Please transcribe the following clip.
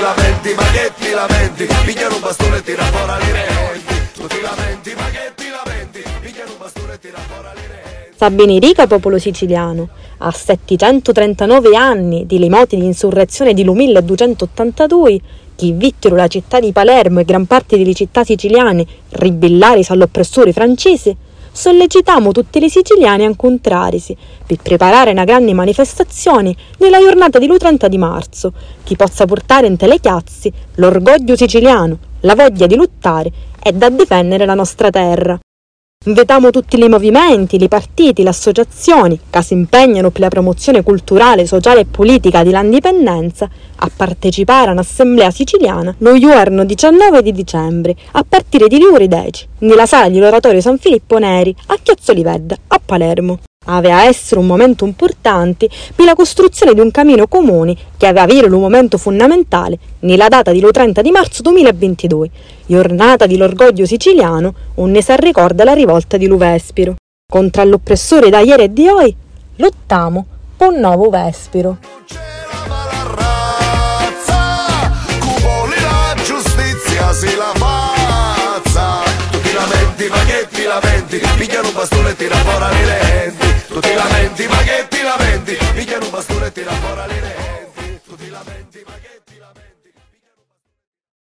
lamenti, ma che ti lamenti? Pigliano un bastone e tira fuori le renti. Tu ti lamenti, ma che ti lamenti? Pigliano un bastone e tira fuori le renti. Sabini Rica, popolo siciliano, a 739 anni di limoti di insurrezione di Lu 1282, chi vittero la città di Palermo e gran parte delle città siciliane ribellari all'oppressore francese, sollecitiamo tutti i siciliani a incontrarsi per preparare una grande manifestazione nella giornata di lui 30 di marzo, che possa portare in telechiazzi l'orgoglio siciliano, la voglia di lottare e da difendere la nostra terra. Invitiamo tutti i movimenti, i partiti, le associazioni che si impegnano per la promozione culturale, sociale e politica dell'indipendenza a partecipare all'Assemblea siciliana lo giorno 19 di dicembre a partire di ore 10 nella sala dell'oratorio San Filippo Neri a Chiazzolivedda a Palermo aveva essere un momento importante per la costruzione di un cammino comune che aveva avere un momento fondamentale nella data di lo 30 di marzo 2022, giornata dell'orgoglio siciliano, onde si ricorda la rivolta di Luvespiro. Contro l'oppressore da ieri e di oggi, lottamo un nuovo Vespiro. Ti lamenti, ma ti lamenti? Pigliano un bastone e tira fuori le lenti. Tu ti lamenti, ma che ti lamenti? Pigliano un bastone e tira fuori le lenti. Tu ti lamenti, ma che ti lamenti?